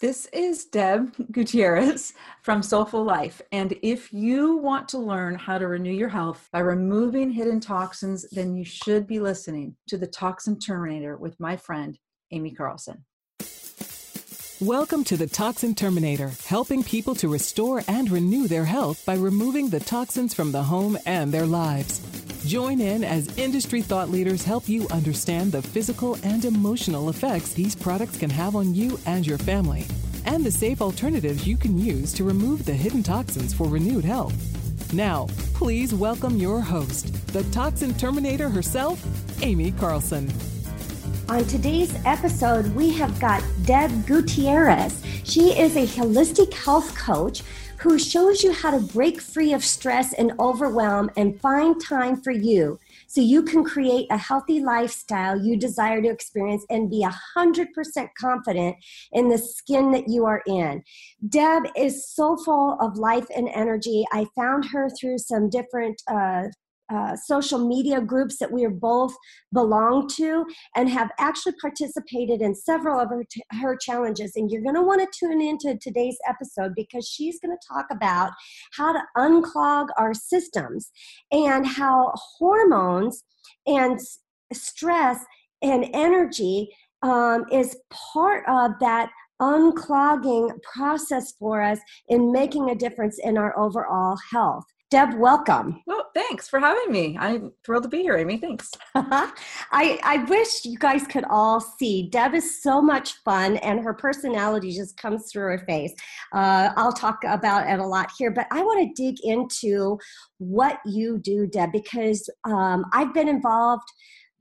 This is Deb Gutierrez from Soulful Life. And if you want to learn how to renew your health by removing hidden toxins, then you should be listening to the Toxin Terminator with my friend, Aimee Carlson. Welcome to the Toxin Terminator, helping people to restore and renew their health by removing the toxins from the home and their lives. Join in as industry thought leaders help you understand the physical and emotional effects these products can have on you and your family, and the safe alternatives you can use to remove the hidden toxins for renewed health. Now, please welcome your host, the Toxin Terminator herself, Aimee Carlson. On today's episode, we have got Deb Gutierrez. She is a holistic health coach who shows you how to break free of stress and overwhelm and find time for you so you can create a healthy lifestyle you desire to experience and be 100% confident in the skin that you are in. Deb is so full of life and energy. I found her through some different uh, uh, social media groups that we are both belong to and have actually participated in several of her, t- her challenges. And you're going to want to tune into today's episode because she's going to talk about how to unclog our systems and how hormones and stress and energy um, is part of that unclogging process for us in making a difference in our overall health. Deb, welcome. Well, thanks for having me. I'm thrilled to be here, Aimee. Thanks. I, I wish you guys could all see. Deb is so much fun, and her personality just comes through her face. Uh, I'll talk about it a lot here, but I want to dig into what you do, Deb, because um, I've been involved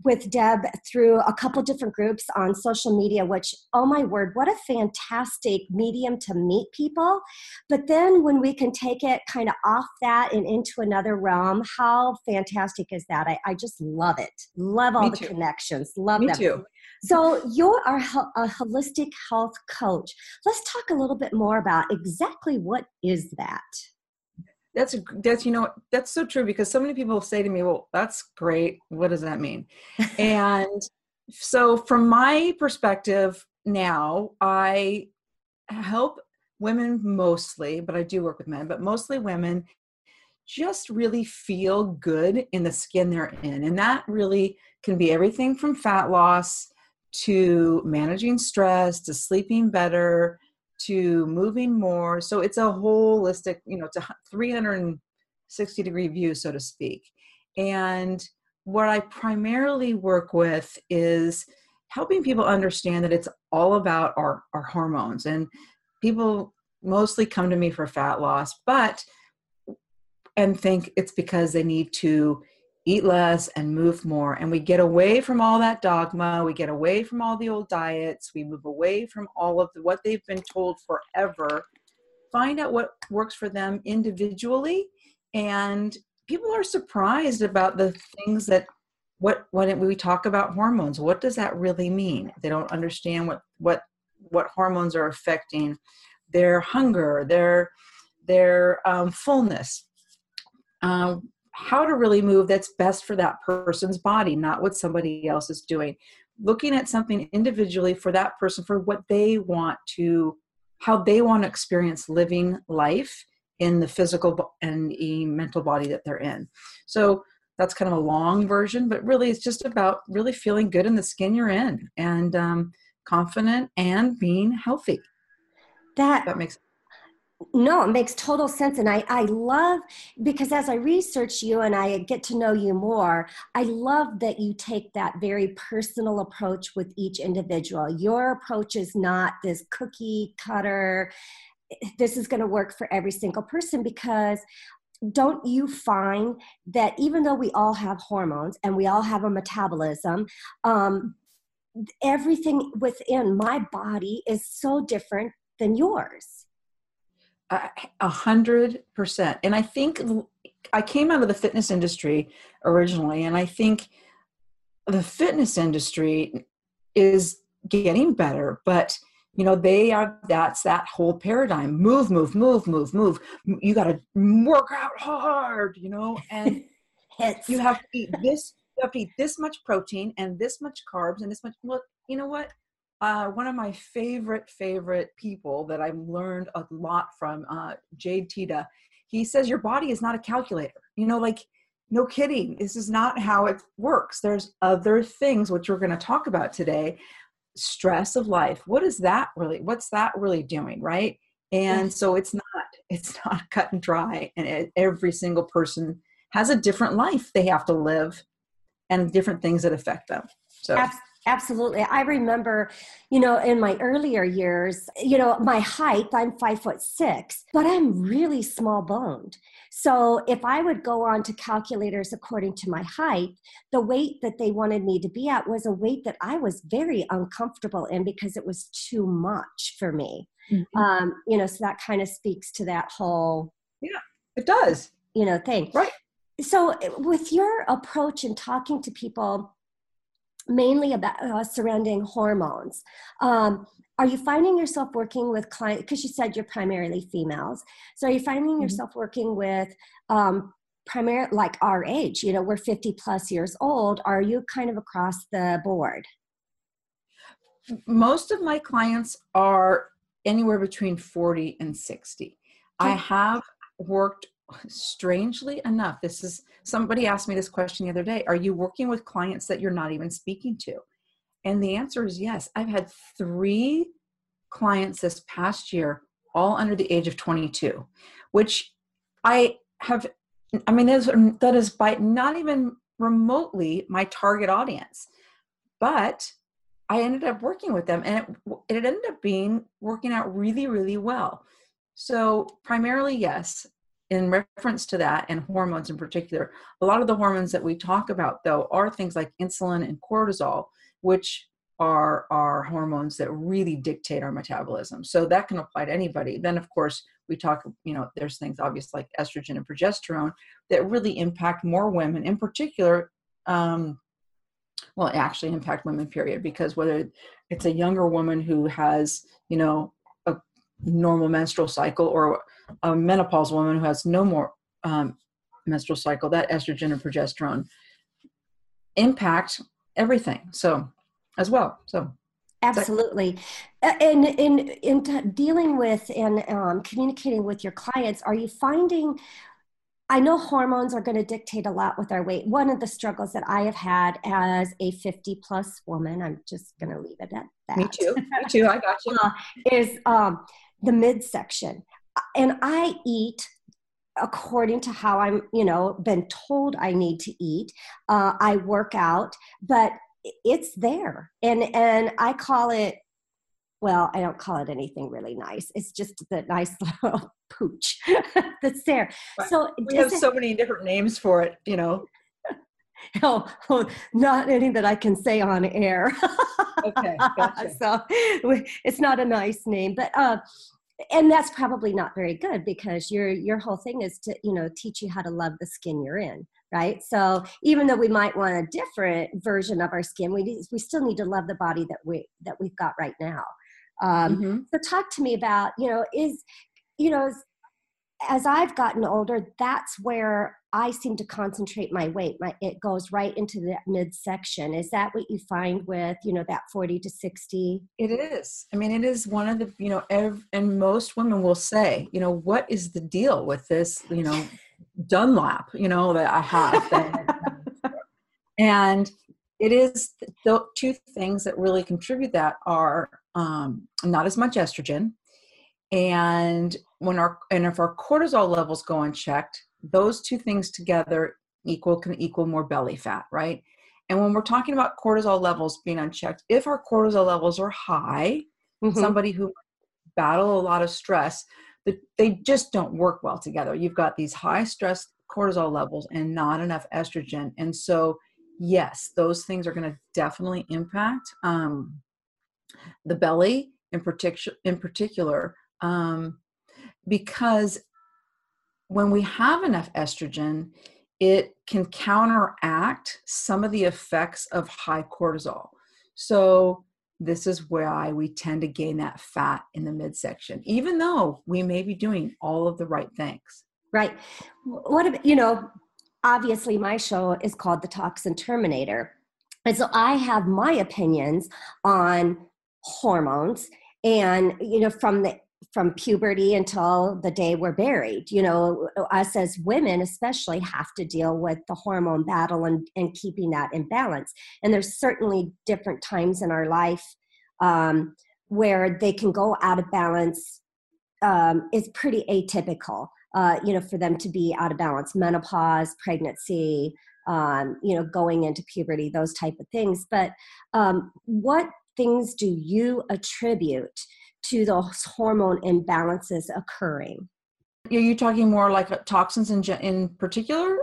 with Deb through a couple different groups on social media, which, oh my word, what a fantastic medium to meet people. But then when we can take it kind of off that and into another realm, how fantastic is that? I, I just love it. Love all Me the too. connections. Love Me them. too. So you're a, a holistic health coach. Let's talk a little bit more about exactly what is that that's that's you know that's so true because so many people say to me well that's great. What does that mean? And so from my perspective now i help women mostly but i do work with men but mostly women just really feel good in the skin they're in. And that really can be everything from fat loss to managing stress to sleeping better to moving more. So it's a holistic, you know, it's a 360 degree view, so to speak. And what I primarily work with is helping people understand that it's all about our, our hormones. And people mostly come to me for fat loss, but and think it's because they need to eat less and move more. And we get away from all that dogma. We get away from all the old diets. We move away from all of the, what they've been told forever. Find out what works for them individually. And people are surprised about the things that what when we talk about hormones what does that really mean they don't understand what what what hormones are affecting their hunger their their um, fullness um, how to really move that's best for that person's body, not what somebody else is doing. Looking at something individually for that person for what they want to, how they want to experience living life in the physical and the mental body that they're in. So that's kind of a long version, but really it's just about really feeling good in the skin you're in and um, confident and being healthy. That, that makes no, it makes total sense. And I, I love, because as I research you and I get to know you more, I love that you take that very personal approach with each individual. Your approach is not this cookie cutter, this is going to work for every single person because don't you find that even though we all have hormones and we all have a metabolism, um, everything within my body is so different than yours? A hundred percent. And i think i came out of the fitness industry originally and i think the fitness industry is getting better but you know they are that's that whole paradigm. Move move move move move. You got to work out hard you know and you have to eat this you have to eat this much protein and this much carbs and this much well you know what uh, one of my favorite favorite people that I've learned a lot from, uh, Jade Teta, He says your body is not a calculator. You know, like no kidding. This is not how it works. There's other things which we're going to talk about today. Stress of life. What is that really? What's that really doing, right? And so it's not it's not cut and dry. And it, every single person has a different life they have to live, and different things that affect them. So. Absolutely. I remember, you know, in my earlier years, you know, my height, I'm five foot six, but I'm really small boned. So if I would go on to calculators according to my height, the weight that they wanted me to be at was a weight that I was very uncomfortable in because it was too much for me. Mm-hmm. Um, you know, so that kind of speaks to that whole. Yeah, it does. You know, thing. Right. So with your approach in talking to people, mainly about uh, surrounding hormones. Um, are you finding yourself working with clients because you said you're primarily females. So are you finding mm-hmm. yourself working with um, primary like our age you know we're 50 plus years old. Are you kind of across the board? Most of my clients are anywhere between 40 and 60 i have worked strangely enough, this is somebody asked me this question the other day Are you working with clients that you're not even speaking to? And the answer is yes. I've had three clients this past year, all under the age of 22, which I have, I mean, that is by not even remotely my target audience. But I ended up working with them and it, it ended up being working out really, really well. So, primarily, yes, in reference to that and hormones in particular, a lot of the hormones that we talk about though are things like insulin and cortisol, which are are hormones that really dictate our metabolism. So that can apply to anybody. Then of course we talk, you know, there's things obvious like estrogen and progesterone that really impact more women, in particular. Um, well, actually impact women, period, because whether it's a younger woman who has, you know, a normal menstrual cycle or a menopause woman who has no more um, menstrual cycle, that estrogen and progesterone impact everything. So, as well. So, absolutely. And in in dealing with and um, communicating with your clients, are you finding? I know hormones are going to dictate a lot with our weight. One of the struggles that I have had as a 50 plus woman, I'm just going to leave it at that. Me too. Me too. I got you. Uh, is um, the midsection and I eat according to how I'm, you know, been told I need to eat. Uh, I work out, but it's there, and and I call it. Well, I don't call it anything really nice. It's just the nice little pooch that's there. So we have so many different names for it, you know. Oh, oh, not any that I can say on air. okay, gotcha. so it's not a nice name, but uh, and that's probably not very good because your your whole thing is to you know teach you how to love the skin you're in right so even though we might want a different version of our skin we need, we still need to love the body that we that we've got right now um, mm-hmm. so talk to me about you know is you know as I've gotten older, that's where I seem to concentrate my weight. My, it goes right into that midsection. Is that what you find with, you know, that 40 to 60? It is. I mean, it is one of the, you know, ev- and most women will say, you know, what is the deal with this, you know, Dunlap, you know, that I have. and it is the two things that really contribute that are um, not as much estrogen and when our and if our cortisol levels go unchecked those two things together equal can equal more belly fat right? And when we're talking about cortisol levels being unchecked if our cortisol levels are high mm-hmm. somebody who battle a lot of stress they just don't work well together. You've got these high stress cortisol levels and not enough estrogen. And so yes those things are going to definitely impact um, the belly in particular in particular um, because when we have enough estrogen, it can counteract some of the effects of high cortisol. So, this is why we tend to gain that fat in the midsection, even though we may be doing all of the right things. Right. What, about, you know, obviously my show is called The Toxin Terminator. And so I have my opinions on hormones and you know from the from puberty until the day we're buried you know us as women especially have to deal with the hormone battle and, and keeping that in balance. And there's certainly different times in our life um, where they can go out of balance um, is pretty atypical uh, you know for them to be out of balance. Menopause pregnancy um, you know going into puberty those type of things. But um, what things do you attribute to those hormone imbalances occurring are you talking more like uh, toxins in in particular?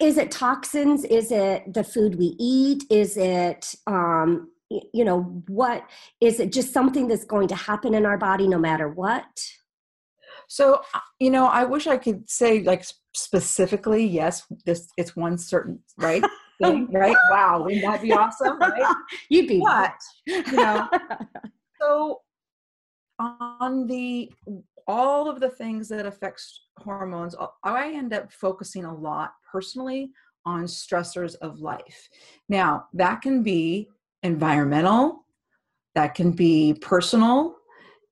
Is it toxins? Is it the food we eat? Is it um, you know what? Is it just something that's going to happen in our body no matter what? So uh, you know, I wish I could say like specifically, yes, this it's one certain right thing, right? Wow, wouldn't that be awesome? Right? You'd be, but you know, so on the all of the things that affects hormones i end up focusing a lot personally on stressors of life now that can be environmental that can be personal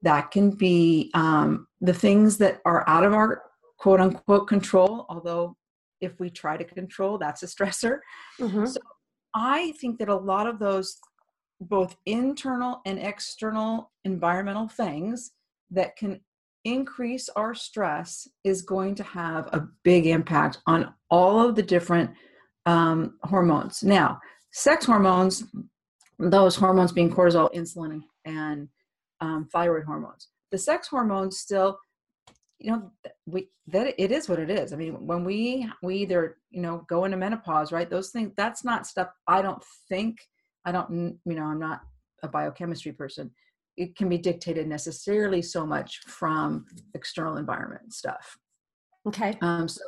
that can be um, the things that are out of our quote unquote control although if we try to control that's a stressor mm-hmm. so i think that a lot of those both internal and external environmental things that can increase our stress is going to have a big impact on all of the different um, hormones. Now, sex hormones, those hormones being cortisol, insulin, and um, thyroid hormones. The sex hormones still, you know, we that it is what it is. I mean, when we we either you know go into menopause, right? Those things. That's not stuff. I don't think I don't, you know, I'm not a biochemistry person. It can be dictated necessarily so much from external environment stuff. Okay. Um, so,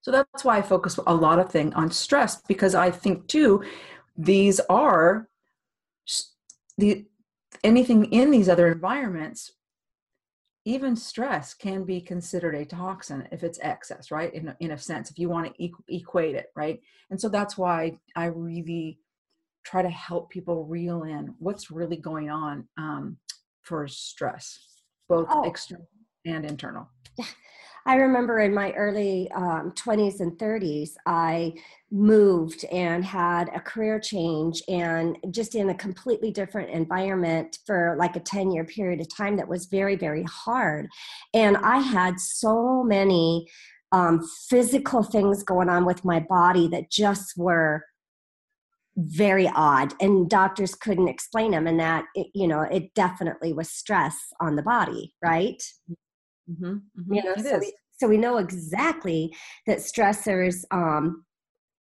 so that's why I focus a lot of thing on stress because I think too, these are the anything in these other environments even stress can be considered a toxin if it's excess right in, in a sense if you want to equate it right and so that's why i really try to help people reel in what's really going on um, for stress, both oh. external and internal. I remember in my early um, 20s and 30s, I moved and had a career change and just in a completely different environment for like a 10 year period of time that was very, very hard. And I had so many um, physical things going on with my body that just were very odd and doctors couldn't explain them and that it, you know it definitely was stress on the body right? Mm-hmm, mm-hmm. you know so we, so we know exactly that stressors um,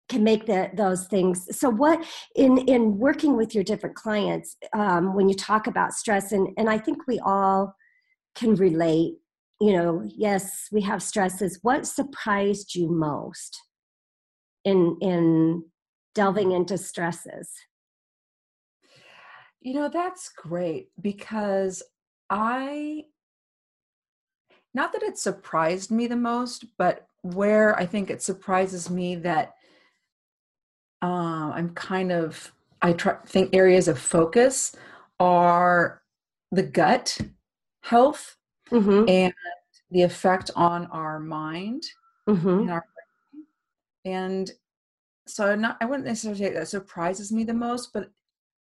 can make the, those things. So what in in working with your different clients um, when you talk about stress and and i think we all can relate you know yes we have stresses. What surprised you most in in delving into stresses? You know, that's great because I, not that it surprised me the most, but where I think it surprises me that uh, I'm kind of, I try, think areas of focus are the gut health mm-hmm. and the effect on our mind mm-hmm. and our and so not i wouldn't necessarily say that surprises me the most but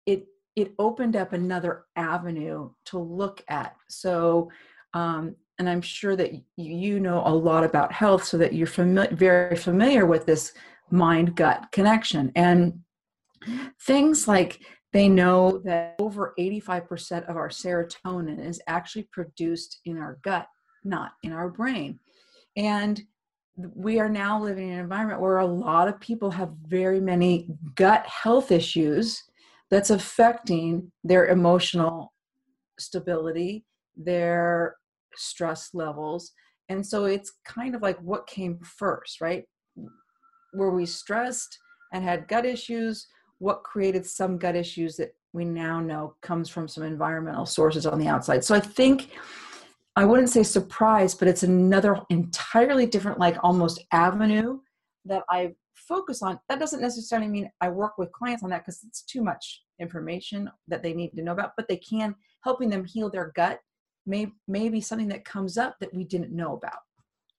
it it opened up another avenue to look at. So um, and i'm sure that you know a lot about health so that you're familiar very familiar with this mind gut connection. And things like they know that over 85% of our serotonin is actually produced in our gut not in our brain. And we are now living in an environment where a lot of people have very many gut health issues that's affecting their emotional stability, their stress levels. And so it's kind of like what came first, right? Were we stressed and had gut issues? What created some gut issues that we now know comes from some environmental sources on the outside? So I think I wouldn't say surprise, but it's another entirely different, like almost avenue that I focus on. That doesn't necessarily mean I work with clients on that because it's too much information that they need to know about, but they can helping them heal their gut may maybe something that comes up that we didn't know about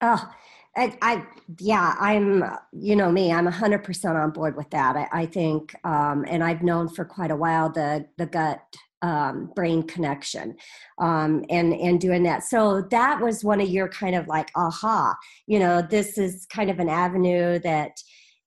oh I, I, yeah, I'm, you know me, I'm 100% on board with that. I, I think, um, and I've known for quite a while the, the gut um, brain connection um, and and doing that so that was one of your kind of like aha you know this is kind of an avenue that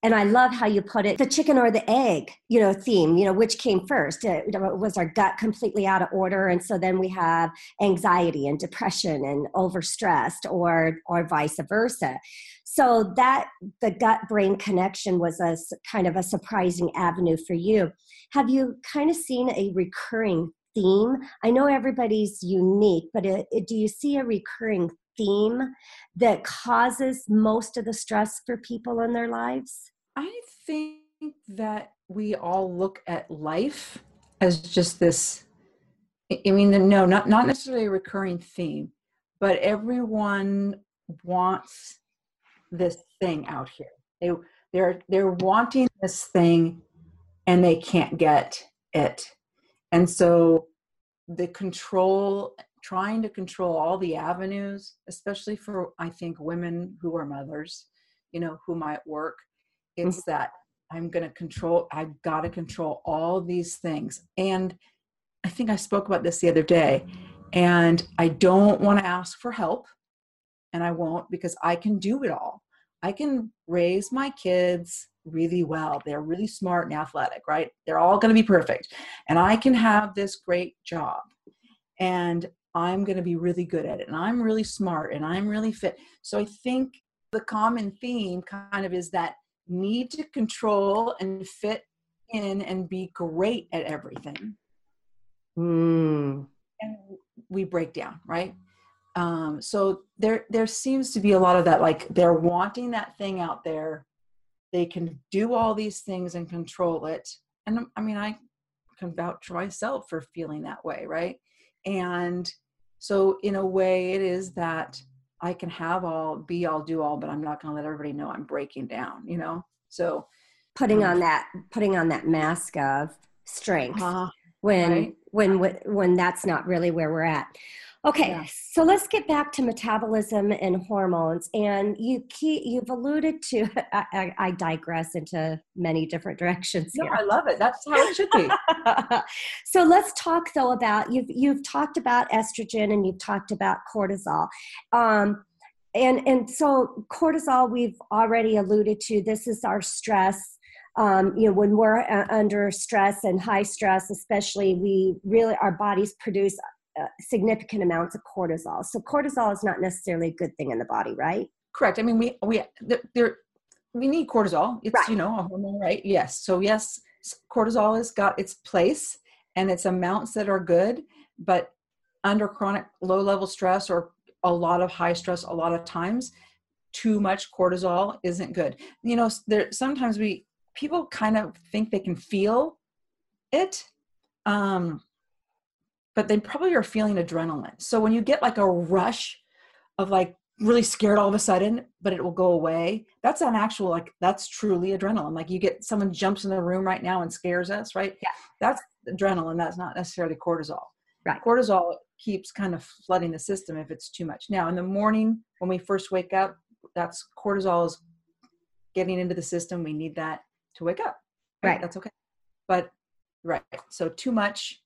and I love how you put it the chicken or the egg, you know, theme, you know, which came first? Uh, was our gut completely out of order? And so then we have anxiety and depression and overstressed or, or vice versa. So that the gut brain connection was a kind of a surprising avenue for you. Have you kind of seen a recurring theme? I know everybody's unique, but it, it, do you see a recurring theme that causes most of the stress for people in their lives? I think that we all look at life as just this I mean no not not necessarily a recurring theme but everyone wants this thing out here. They they're they're wanting this thing and they can't get it. And so the control trying to control all the avenues especially for i think women who are mothers you know who might work it's mm-hmm. that i'm going to control i've got to control all these things. And i think i spoke about this the other day and i don't want to ask for help and i won't because i can do it all. I can raise my kids really well. They're really smart and athletic right? They're all going to be perfect. And i can have this great job and I'm going to be really good at it and I'm really smart and I'm really fit. So I think the common theme kind of is that need to control and fit in and be great at everything. Mm. And we break down, right? Um, so there there seems to be a lot of that like they're wanting that thing out there. They can do all these things and control it. And I mean I can vouch for myself for feeling that way, right? And so in a way it is that I can have all, be all, do all, but I'm not going to let everybody know I'm breaking down, you know? So putting um, on that, putting on that mask of strength uh, when, right? when, when, when that's not really where we're at. Okay, yeah. so let's get back to metabolism and hormones. And you keep, you've alluded to, I, I, digress into many different directions. No, here. I love it. That's how it should be. so let's talk though about you've you've talked about estrogen and you've talked about cortisol. Um, and and so cortisol we've already alluded to. This is our stress um, you know when we're uh, under stress and high stress especially we really our bodies produce uh, significant amounts of cortisol. So cortisol is not necessarily a good thing in the body, right? Correct. I mean, we we there we need cortisol. It's right. you know a hormone, right? Yes. So yes, cortisol has got its place, and its amounts that are good. But under chronic low level stress or a lot of high stress, a lot of times, too much cortisol isn't good. You know, there sometimes we people kind of think they can feel it. Um, but they probably are feeling adrenaline. So when you get like a rush of like really scared all of a sudden, but it will go away, that's an actual like that's truly adrenaline. Like you get someone jumps in the room right now and scares us, right? Yeah. That's adrenaline. That's not necessarily cortisol. Right. Cortisol keeps kind of flooding the system if it's too much. Now in the morning when we first wake up, that's cortisol is getting into the system. We need that to wake up. Right. right. That's okay. But right. So too much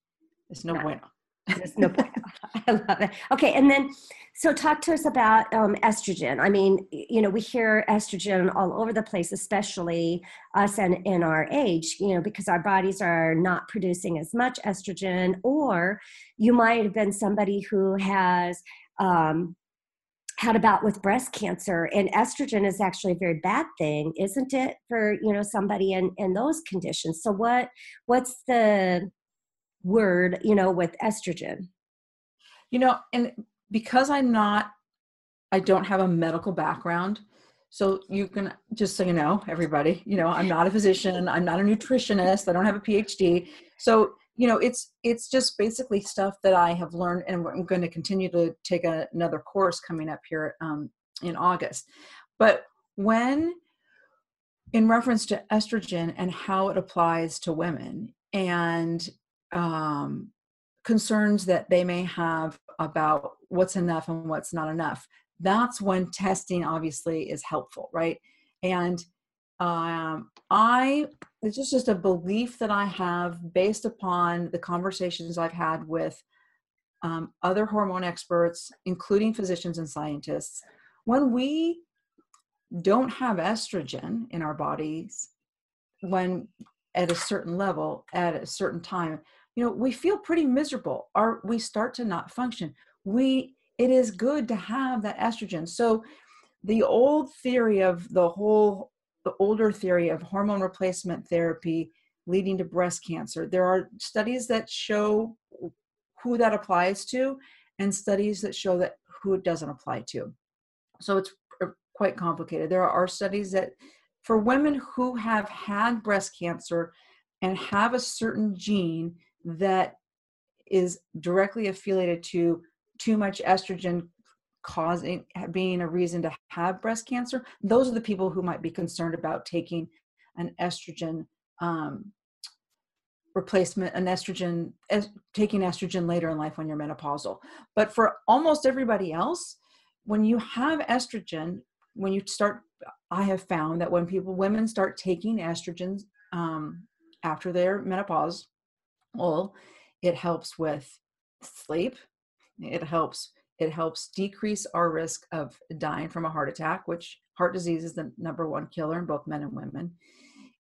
is no, no. bueno. There's no point. I love it. Okay, and then so talk to us about um, estrogen. I mean, you know, we hear estrogen all over the place, especially us and in our age. You know, because our bodies are not producing as much estrogen, or you might have been somebody who has. Um, had a bout with breast cancer and estrogen is actually a very bad thing isn't it for you know somebody in in those conditions so what what's the word, you know, with estrogen? You know, and because I'm not, I don't have a medical background. So you can just so you know, everybody, you know, I'm not a physician, I'm not a nutritionist, I don't have a PhD. So, you know, it's it's just basically stuff that I have learned and I'm going to continue to take a, another course coming up here um, in August. But when in reference to estrogen and how it applies to women and um, concerns that they may have about what's enough and what's not enough. That's when testing obviously is helpful right? And um, i it's just, just a belief that i have based upon the conversations i've had with um, other hormone experts including physicians and scientists. When we don't have estrogen in our bodies when at a certain level at a certain time you know we feel pretty miserable or we start to not function. We it is good to have that estrogen. So the old theory of the whole the older theory of hormone replacement therapy leading to breast cancer there are studies that show who that applies to and studies that show that who it doesn't apply to. So it's quite complicated. There are studies that for women who have had breast cancer and have a certain gene that is directly affiliated to too much estrogen causing being a reason to have breast cancer those are the people who might be concerned about taking an estrogen um, replacement an estrogen es- taking estrogen later in life when you're menopausal. But for almost everybody else when you have estrogen when you start i have found that when people women start taking estrogens um, after their menopause well it helps with sleep it helps it helps decrease our risk of dying from a heart attack which heart disease is the number one killer in both men and women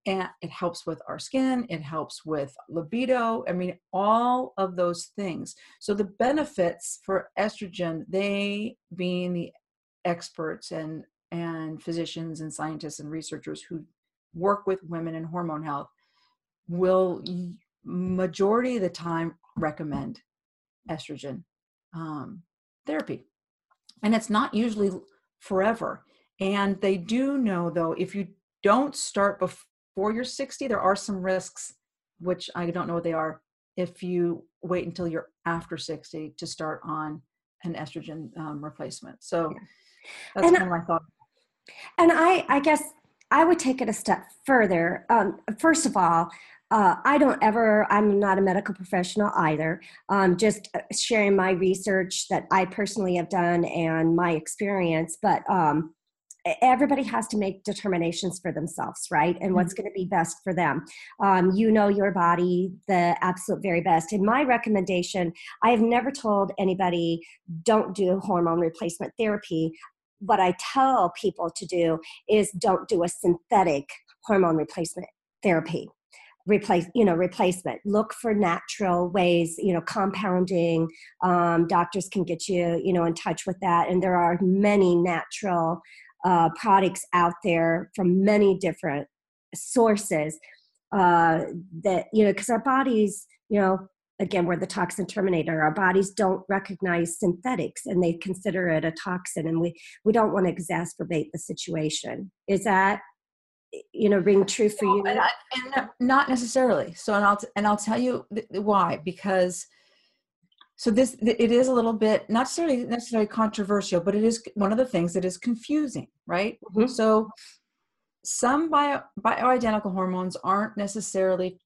and it helps with our skin it helps with libido i mean all of those things. So the benefits for estrogen they being the experts and and physicians and scientists and researchers who work with women in hormone health will majority of the time recommend estrogen um, therapy. And it's not usually forever. And they do know though if you don't start before you're 60 there are some risks which i don't know what they are if you wait until you're after 60 to start on an estrogen um, replacement. So that's and, kind of my thought. and i i guess i would take it a step further. Um, first of all uh, I don't ever, I'm not a medical professional either. Um, just uh, sharing my research that I personally have done and my experience. But um, everybody has to make determinations for themselves, right? And what's mm-hmm. going to be best for them. Um, you know your body the absolute very best. And my recommendation I have never told anybody don't do hormone replacement therapy. What I tell people to do is don't do a synthetic hormone replacement therapy replace you know replacement. Look for natural ways you know compounding um, doctors can get you you know in touch with that. And there are many natural uh, products out there from many different sources uh, that you know because our bodies you know again we're the toxin terminator. Our bodies don't recognize synthetics and they consider it a toxin and we we don't want to exacerbate the situation. Is that you know ring true for you and, I, and not necessarily. So and i'll and i'll tell you why because so this it is a little bit not necessarily necessarily controversial but it is one of the things that is confusing right? Mm-hmm. so some bio bioidentical hormones aren't necessarily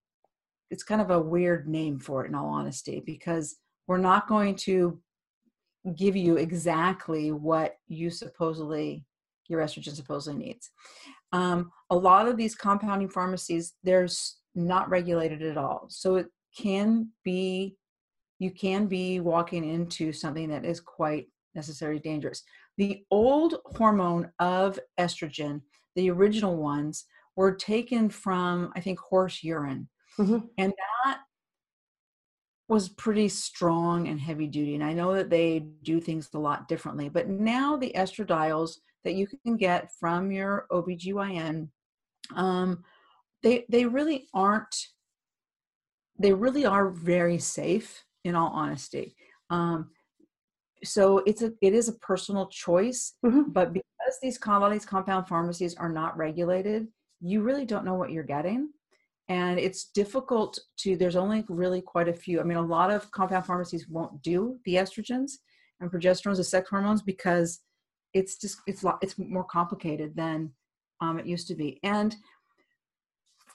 it's kind of a weird name for it in all honesty because we're not going to give you exactly what you supposedly your estrogen supposedly needs um, a lot of these compounding pharmacies there's not regulated at all. So it can be you can be walking into something that is quite necessarily dangerous. The old hormone of estrogen the original ones were taken from i think horse urine. Mm-hmm. and that was pretty strong and heavy duty and i know that they do things a lot differently but now the estradiol that you can get from your OBGYN, um, they they really aren't they really are very safe in all honesty. Um, so it's a it is a personal choice, mm-hmm. but because these all these compound pharmacies are not regulated, you really don't know what you're getting. And it's difficult to, there's only really quite a few. I mean, a lot of compound pharmacies won't do the estrogens and progesterones, the sex hormones, because it's just it's it's more complicated than um, it used to be and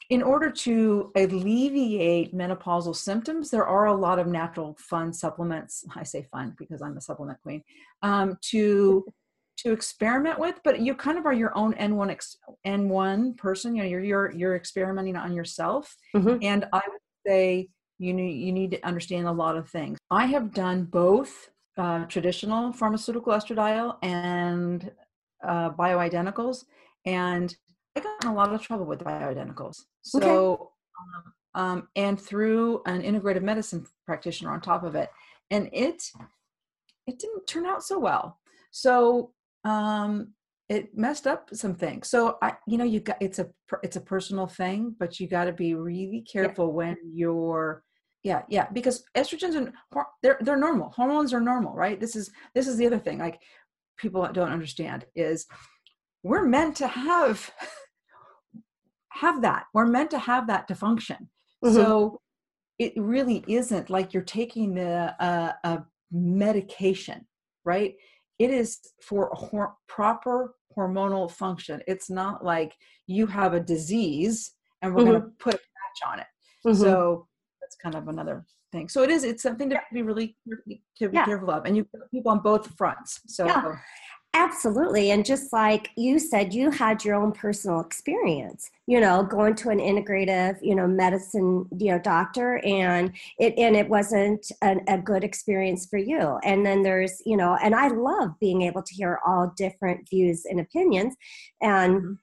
in order to alleviate menopausal symptoms, there are a lot of natural fun supplements. I say fun because I'm a supplement queen. Um, to to experiment with, but you kind of are your own N1 ex, N1 person. You know, you're you're you're experimenting on yourself, mm-hmm. and I would say you need you need to understand a lot of things. I have done both uh, traditional pharmaceutical estradiol and uh, bioidenticals, and I got in a lot of trouble with bioidenticals. So, okay. um, um, and through an integrative medicine practitioner on top of it, and it it didn't turn out so well. So um, it messed up some things. So I, you know, you got it's a it's a personal thing, but you got to be really careful yeah. when you're yeah yeah because estrogens and they're they're normal hormones are normal right this is this is the other thing like people don't understand is we're meant to have have that. We're meant to have that to function. Mm-hmm. So it really isn't like you're taking the uh, a medication, right? It is for hor- proper hormonal function. It's not like you have a disease and we're mm-hmm. going to put a patch on it. Mm-hmm. So that's kind of another thing. So it is. It's something to be really to be yeah. careful of, and you people on both fronts. So. Yeah. Absolutely. And just like you said, you had your own personal experience, you know, going to an integrative, you know, medicine, you know, doctor and it, and it wasn't an, a good experience for you. And then there's, you know, and I love being able to hear all different views and opinions and, mm-hmm.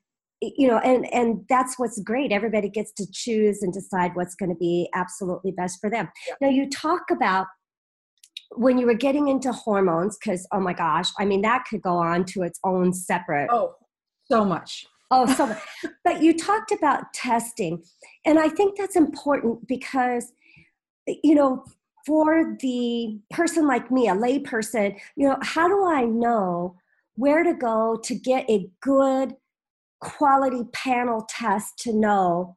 you know, and, and that's what's great. Everybody gets to choose and decide what's going to be absolutely best for them. Yeah. Now you talk about when you were getting into hormones, because oh my gosh, I mean, that could go on to its own separate. Oh, so much. Oh, so much. but you talked about testing. And I think that's important because, you know, for the person like me, a lay person, you know, how do I know where to go to get a good quality panel test to know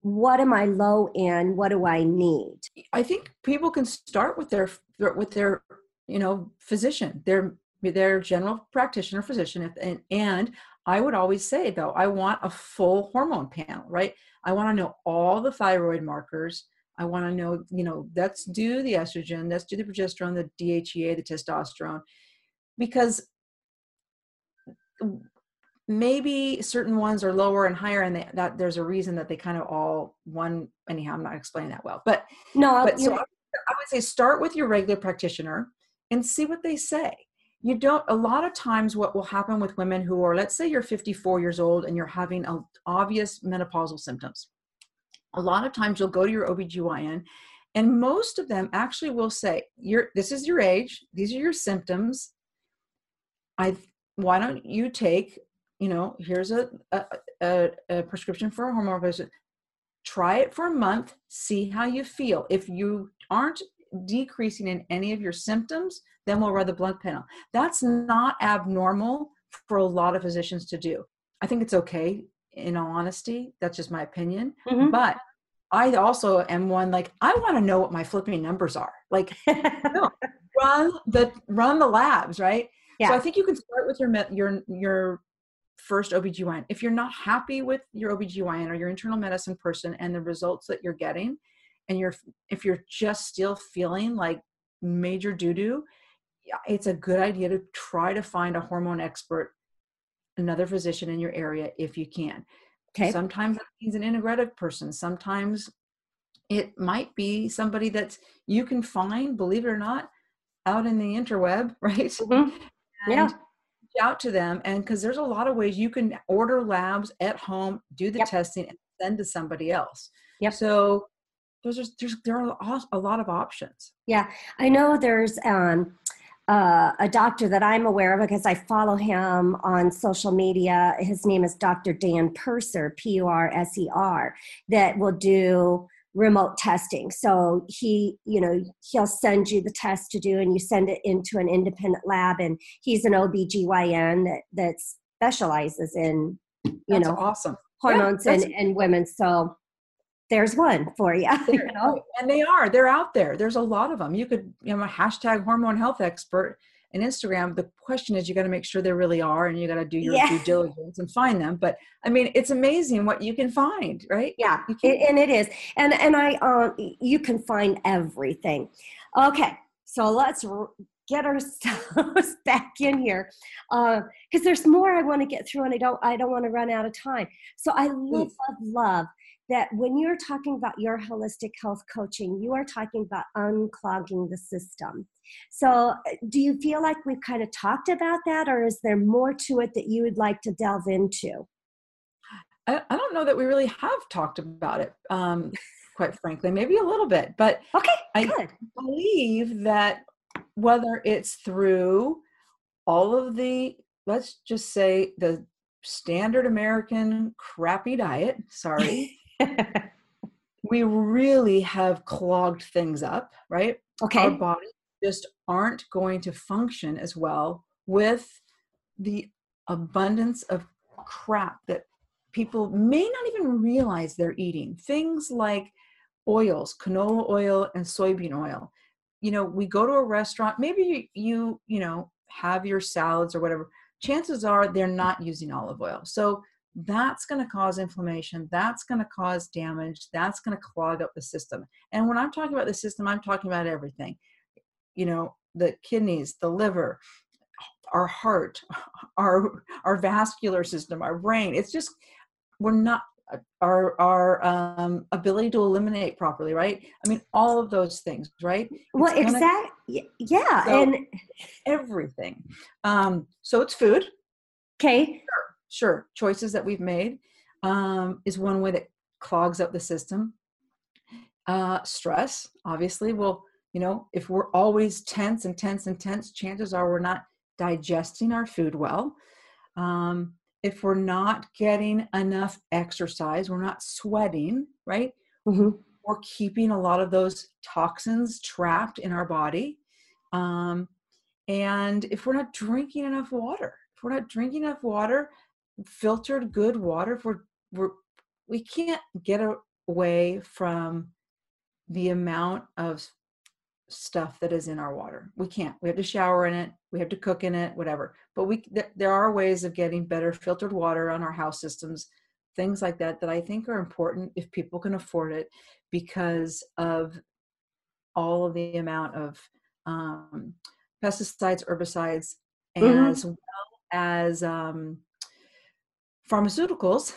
what am I low in? What do I need? I think people can start with their with their you know physician, their their general practitioner physician, and and I would always say though I want a full hormone panel, right? I want to know all the thyroid markers. I want to know, you know, let's do the estrogen, let's do the progesterone, the DHEA, the testosterone, because maybe certain ones are lower and higher and they, that there's a reason that they kind of all one anyhow i'm not explaining that well but no but so I, would say start with your regular practitioner and see what they say you don't a lot of times what will happen with women who are let's say you're 54 years old and you're having a, obvious menopausal symptoms a lot of times you'll go to your obgyn and most of them actually will say you're this is your age these are your symptoms i why don't you take you know, here's a, a, a, prescription for a hormone replacement. Try it for a month, see how you feel. If you aren't decreasing in any of your symptoms, then we'll run the blood panel. That's not abnormal for a lot of physicians to do. I think it's okay, in all honesty. That's just my opinion. Mm-hmm. But I also am one like I want to know what my flipping numbers are. Like, no, run the run the labs, right? Yeah. So I think you can start with your your your first OBGYN. If you're not happy with your OBGYN or your internal medicine person and the results that you're getting, and you're if you're just still feeling like major doo-doo, it's a good idea to try to find a hormone expert, another physician in your area if you can. Okay. Sometimes that means an integrative person. Sometimes it might be somebody that you can find, believe it or not, out in the interweb, right? Mm-hmm. yeah out to them and because there's a lot of ways you can order labs at home do the yep. testing and send to somebody else yep so there's just there's there are a lot of options yeah i know there's um uh, a doctor that I'm aware of because I follow him on social media. His name is Dr. Dan Purser, P U R S E R, that will do remote testing. So he, you know, he'll send you the test to do and you send it into an independent lab and he's an OBGYN that, that specializes in, you that's know, awesome hormones yeah, and, and women. So there's one for you, you know? And they are, they're out there. There's a lot of them. You could, you know, a hashtag hormone health expert and Instagram, the question is you got to make sure they really are, and you got to do your Yeah. due diligence and find them. But I mean, it's amazing what you can find, right? Yeah, it, and it is, and and I um, you can find everything. Okay, so let's r- get ourselves back in here because there's more I want to get through, and I don't I don't want to run out of time. So I love love love that when you're talking about your holistic health coaching, you are talking about unclogging the system. So, uh, do you feel like we've kind of talked about that, or is there more to it that you would like to delve into? I, I don't know that we really have talked about it, um, quite frankly, maybe a little bit, but Okay, I- good. believe that whether it's through all of the, let's just say the standard American crappy diet, sorry, we really have clogged things up, right? Okay. Our bodies just aren't going to function as well with the abundance of crap that people may not even realize they're eating. Things like oils, canola oil and soybean oil. You know, we go to a restaurant, maybe you, you, you know, have your salads or whatever. Chances are they're not using olive oil. So that's going to cause inflammation. That's going to cause damage. That's going to clog up the system. And when I'm talking about the system, I'm talking about everything. You know, the kidneys, the liver, our heart, our our vascular system, our brain. It's just we're not our our um, ability to eliminate properly, right? I mean, all of those things, right? Well, It's gonna- exactly. Yeah, So- and Everything. Um, so it's food. okay. sure choices that we've made um, is one way that clogs up the system uh, stress obviously well you know if we're always tense and tense and tense chances are we're not digesting our food well um, if we're not getting enough exercise we're not sweating right Mhm. we're keeping a lot of those toxins trapped in our body. Um, and if we're not drinking enough water, if we're not drinking enough water, filtered good water, if we're, we're we can't get away from the amount of stuff that is in our water. We can't. We have to shower in it. We have to cook in it. Whatever. But we th- there are ways of getting better filtered water on our house systems, things like that that I think are important if people can afford it because of all of the amount of um, pesticides, herbicides, Mhm. as well as um, pharmaceuticals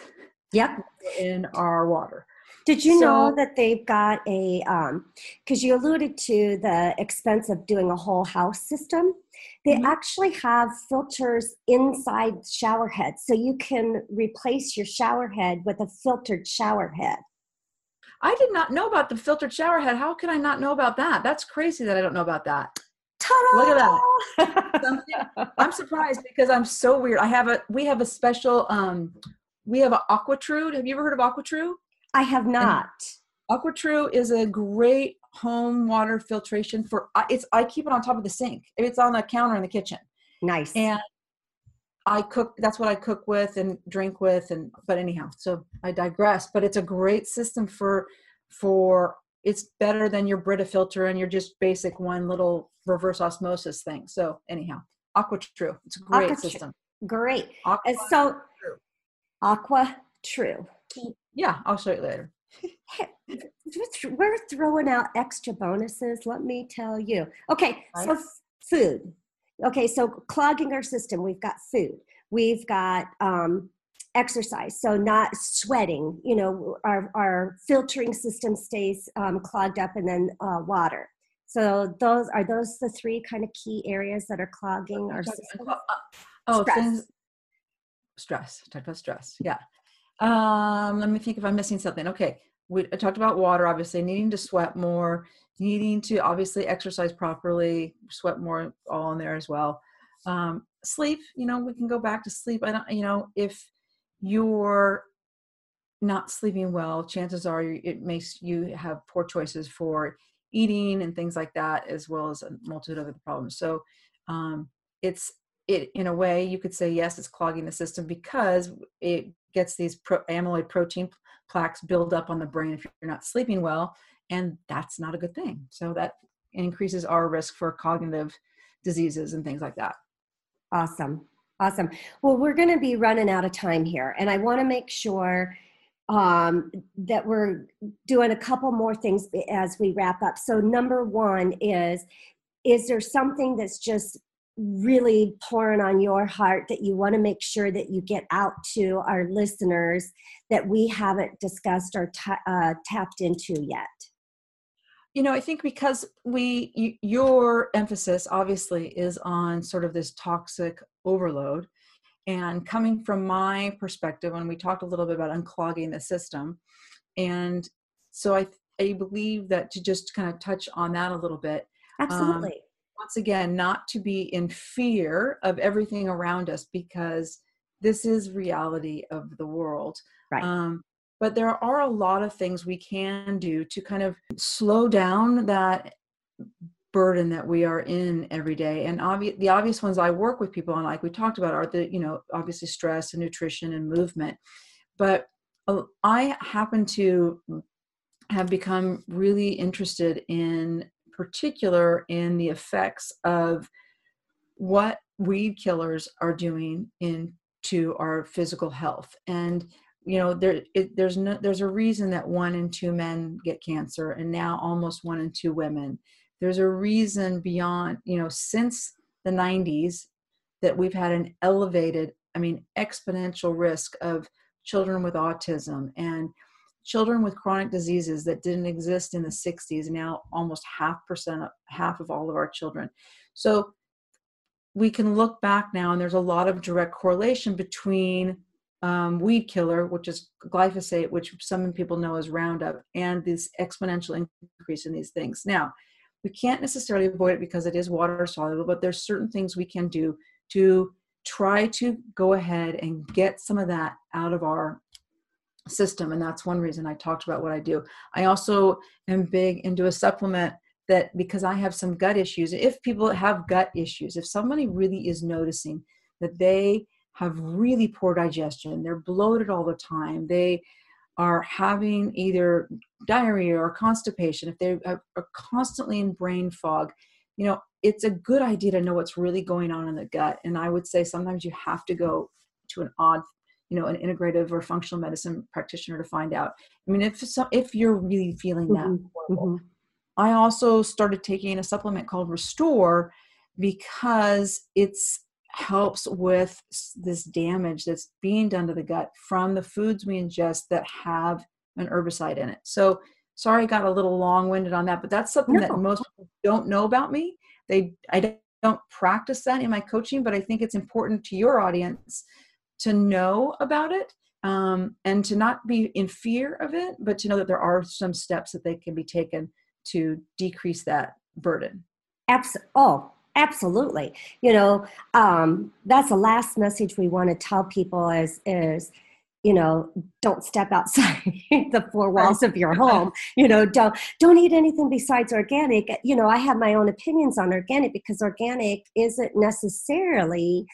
Yep. in our water. Did you know that they've got a, because you alluded to the expense of doing a whole house system? They Mhm. actually have filters inside shower heads. So you can replace your shower head with a filtered shower head. I did not know about the filtered shower head. How can I not know about that? That's crazy that I don't know about that. Ta-da! Look at Something- I'm surprised because I'm so weird. I have a we have a special um we have an AquaTru. Have you ever heard of AquaTru? I have not. AquaTru is a great home water filtration for it's I keep it on top of the sink. It's on the counter in the kitchen. Nice. And I cook that's what I cook with and drink with and but anyhow, so I digress, but it's a great system for for it's better than your Brita filter and your just basic one little reverse osmosis thing. So anyhow, Aqua True, It's a great system. Great. Aqua, so, True. Aqua True. yeah, I'll show you later. We're throwing out extra bonuses, let me tell you. Okay, so Right. food. Okay, so clogging our system, we've got food, we've got um, exercise, so not sweating, you know, our, our filtering system stays um, clogged up, and then uh, water. So those are those the three kind of key areas that are clogging our system. Oh, Stress. Stress. Talked about stress. Yeah. Um, let me think if I'm missing something. Okay. We I talked about water, obviously, needing to sweat more, needing to obviously exercise properly, sweat more, all in there as well. Um, sleep, you know, we can go back to sleep. I don't, you know, if you're not sleeping well, chances are it makes you have poor choices for eating and things like that, as well as a multitude of other problems. So um, it's it in a way you could say yes, it's clogging the system because it gets these pro- amyloid protein plaques build up on the brain if you're not sleeping well, and that's not a good thing. So that increases our risk for cognitive diseases and things like that. Awesome. Awesome. Well, we're going to be running out of time here, and I want to make sure um, that we're doing a couple more things as we wrap up. So, number one is is there something that's just really pouring on your heart that you want to make sure that you get out to our listeners that we haven't discussed or t- uh, tapped into yet? You know, I think because we, your emphasis obviously is on sort of this toxic overload. And coming from my perspective, when we talked a little bit about unclogging the system, and so I, I believe that to just kind of touch on that a little bit. Um, Absolutely. Um, once again, not to be in fear of everything around us because this is reality of the world. Right. Um, but there are a lot of things we can do to kind of slow down that burden that we are in every day. And obvi- the obvious ones i work with people on like we talked about are the you know obviously stress and nutrition and movement. But uh, i happen to have become really interested in particular in the effects of what weed killers are doing into our physical health. And you know there it, there's no there's a reason that one in two men get cancer and now almost one in two women. There's a reason beyond you know since the 90s that we've had an elevated i mean exponential risk of children with autism and children with chronic diseases that didn't exist in the 60s now almost half percent half of all of our children. So we can look back now and there's a lot of direct correlation between um, weed killer which is glyphosate which some people know as roundup and this exponential increase in these things. Now we can't necessarily avoid it because it is water soluble but there's certain things we can do to try to go ahead and get some of that out of our system and that's one reason i talked about what i do. I also am big into a supplement that because i have some gut issues. If people have gut issues if somebody really is noticing that they have really poor digestion. They're bloated all the time. They are having either diarrhea or constipation. If they are constantly in brain fog you know it's a good idea to know what's really going on in the gut. And i would say sometimes you have to go to an odd you know an integrative or functional medicine practitioner to find out. I mean if so, if you're really feeling that mm-hmm. mm-hmm. i also started taking a supplement called restore because it's helps with this damage that's being done to the gut from the foods we ingest that have an herbicide in it so sorry i got a little long-winded on that but that's something no. that most people don't know about me they i don't practice that in my coaching but i think it's important to your audience to know about it um, and to not be in fear of it, but to know that there are some steps that they can be taken to decrease that burden. Abs- oh, absolutely. You know, um, that's the last message we want to tell people is, is, you know, don't step outside the four walls of your home. You know, don't don't eat anything besides organic. You know, I have my own opinions on organic because organic isn't necessarily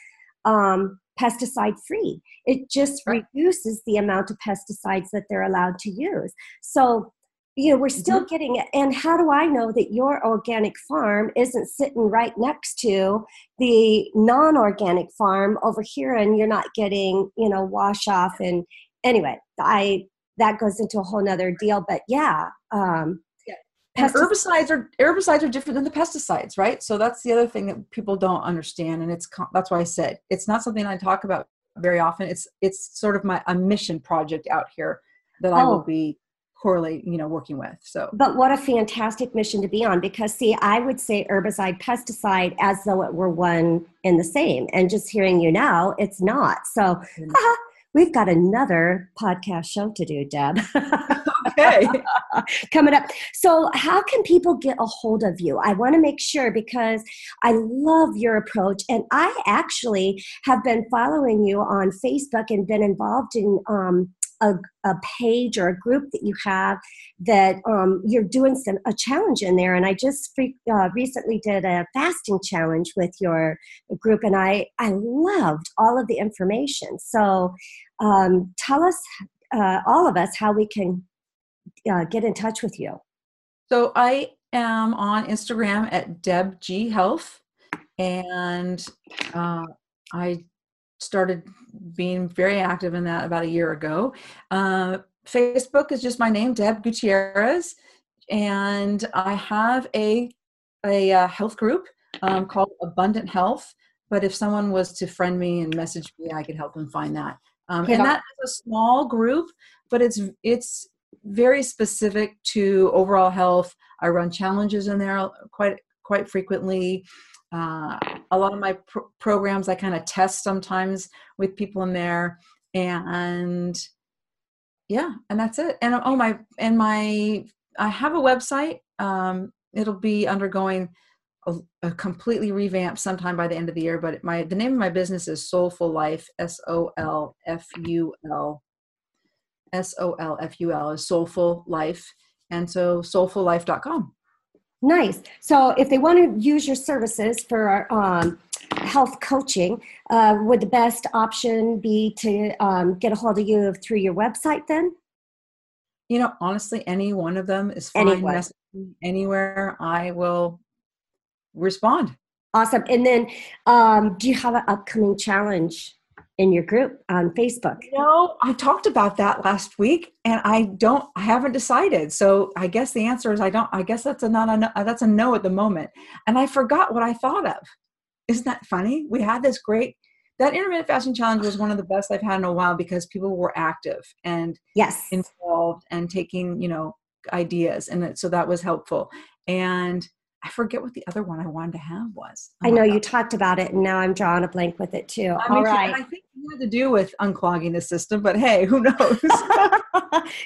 um, pesticide free. It just right. reduces the amount of pesticides that they're allowed to use. So, you know, we're still mm-hmm. getting it. And how do I know that your organic farm isn't sitting right next to the non organic farm over here and you're not getting, you know, wash off? And anyway, I, that goes into a whole nother deal. But yeah, um, and herbicides are herbicides are different than the pesticides right so that's the other thing that people don't understand and it's that's why i said it's not something i talk about very often it's it's sort of my a mission project out here that oh. i will oh. be correlate you know working with so but what a fantastic mission to be on because see i would say herbicide pesticide as though it were one in the same and just hearing you now it's not so we've got another podcast show to do deb okay. Coming up. So, how can people get a hold of you? I want to make sure because I love your approach. And I actually have been following you on Facebook and been involved in um, a, a, page or a group that you have that um, you're doing some a challenge in there and i just free, uh, recently did a fasting challenge with your group and i i loved all of the information so um, tell us uh, all of us how we can uh, get in touch with you? So I am on Instagram at Deb G Health, and uh, I started being very active in that about a year ago. Uh, Facebook is just my name, Deb Gutierrez, and I have a a uh, health group um, called Abundant Health. But if someone was to friend me and message me, I could help them find that. Um, and that is a small group, but it's it's very specific to overall health. I run challenges in there quite quite frequently. Uh, a lot of my programs I kind of test sometimes with people in there, and yeah, and that's it. And oh my, and my, I have a website. Um, it'll be undergoing a, a, completely revamped sometime by the end of the year. But my the name of my business is Soulful Life. S O L F U L. S O L F U L is Soulful Life, and so solfullife.com. Nice. So if they want to use your services for um, health coaching, uh, would the best option be to um, get a hold of you through your website then? You know, honestly, any one of them is fine. Anywhere. Anywhere, I will respond. Awesome. And then, um, do you have an upcoming challenge in your group on Facebook? No, I talked about that last week, and I don't. I haven't decided. So I guess the answer is I don't. I guess that's a not a no, that's a no at the moment. And I forgot what I thought of. Isn't that funny? We had this great. That intermittent fasting challenge was one of the best I've had in a while because people were active and yes involved and taking you know ideas, and so that was helpful. And I forget what the other one I wanted to have was. Oh I know you talked about it, and now I'm drawing a blank with it too. I All right. I think it had to do with unclogging the system, but hey, who knows?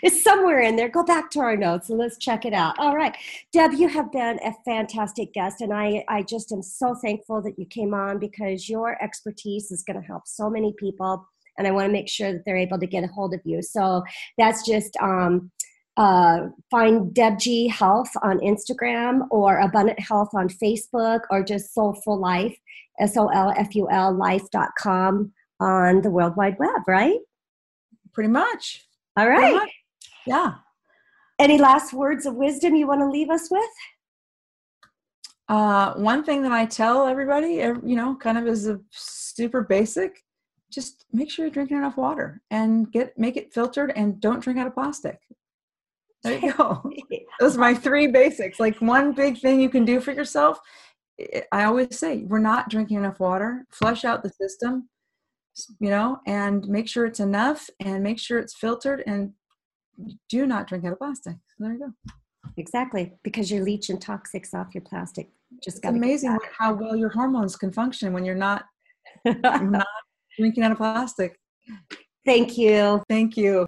it's somewhere in there. Go back to our notes and let's check it out. All right, Deb, you have been a fantastic guest, and I I just am so thankful that you came on because your expertise is going to help so many people, and I want to make sure that they're able to get a hold of you. So that's just. Um, uh, find Deb G Health on Instagram or Abundant Health on Facebook or just Soulful Life, S O L F U L life.com on the World Wide Web, right? Pretty much. All right. Much. Yeah. Any last words of wisdom you want to leave us with? Uh, one thing that I tell everybody, you know, kind of is a super basic, just make sure you're drinking enough water and get make it filtered and don't drink out of plastic. There you go. Those are my three basics. Like one big thing you can do for yourself. Eh, I always say, we're not drinking enough water. Flush out the system, you know, and make sure it's enough and make sure it's filtered and do not drink out of plastic. So there you go. Exactly, because you're leaching toxics off your plastic. Just it's amazing how well your hormones can function when you're not, not drinking out of plastic. Thank you. Thank you.